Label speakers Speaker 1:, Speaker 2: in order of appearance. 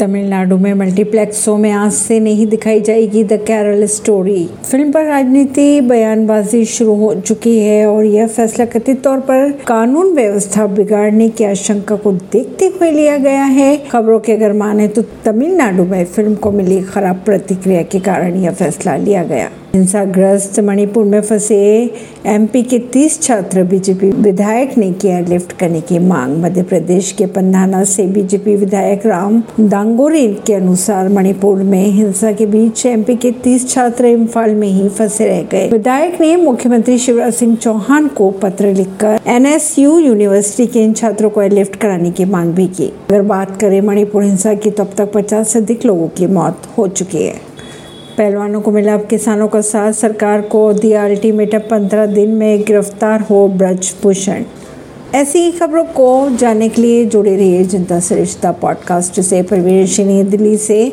Speaker 1: तमिलनाडु में मल्टीप्लेक्सों में आज से नहीं दिखाई जाएगी द केरल स्टोरी फ़िल्म पर राजनीति, बयानबाजी शुरू हो चुकी है और यह फैसला कथित तौर पर कानून व्यवस्था बिगाड़ने की आशंका को देखते हुए लिया गया है। खबरों के अगर माने तो तमिलनाडु में फ़िल्म को मिली खराब प्रतिक्रिया के कारण यह फैसला लिया गया। हिंसाग्रस्त मणिपुर में फंसे एमपी के 30 छात्र बीजेपी विधायक ने किया लिफ्ट करने की मांग। मध्य प्रदेश के पंधाना से बीजेपी विधायक राम दांगोरी के अनुसार मणिपुर में हिंसा के बीच एमपी के 30 छात्र इम्फाल में ही फंसे रह गए। विधायक ने मुख्यमंत्री शिवराज सिंह चौहान को पत्र लिखकर एनएसयू यूनिवर्सिटी के इन छात्रों को लिफ्ट कराने की मांग भी की। अगर बात करें मणिपुर हिंसा की तो अब तक पचास से अधिक लोगों की मौत हो चुकी है। पहलवानों को मिला। किसानों का साथ सरकार को दिया अल्टीमेटम पंद्रह दिन में गिरफ़्तार हो ब्रजभूषण। ऐसी ही खबरों को जानने के लिए जुड़े रहिए जनता सरिश्ता पॉडकास्ट से। परवीन दिल्ली से।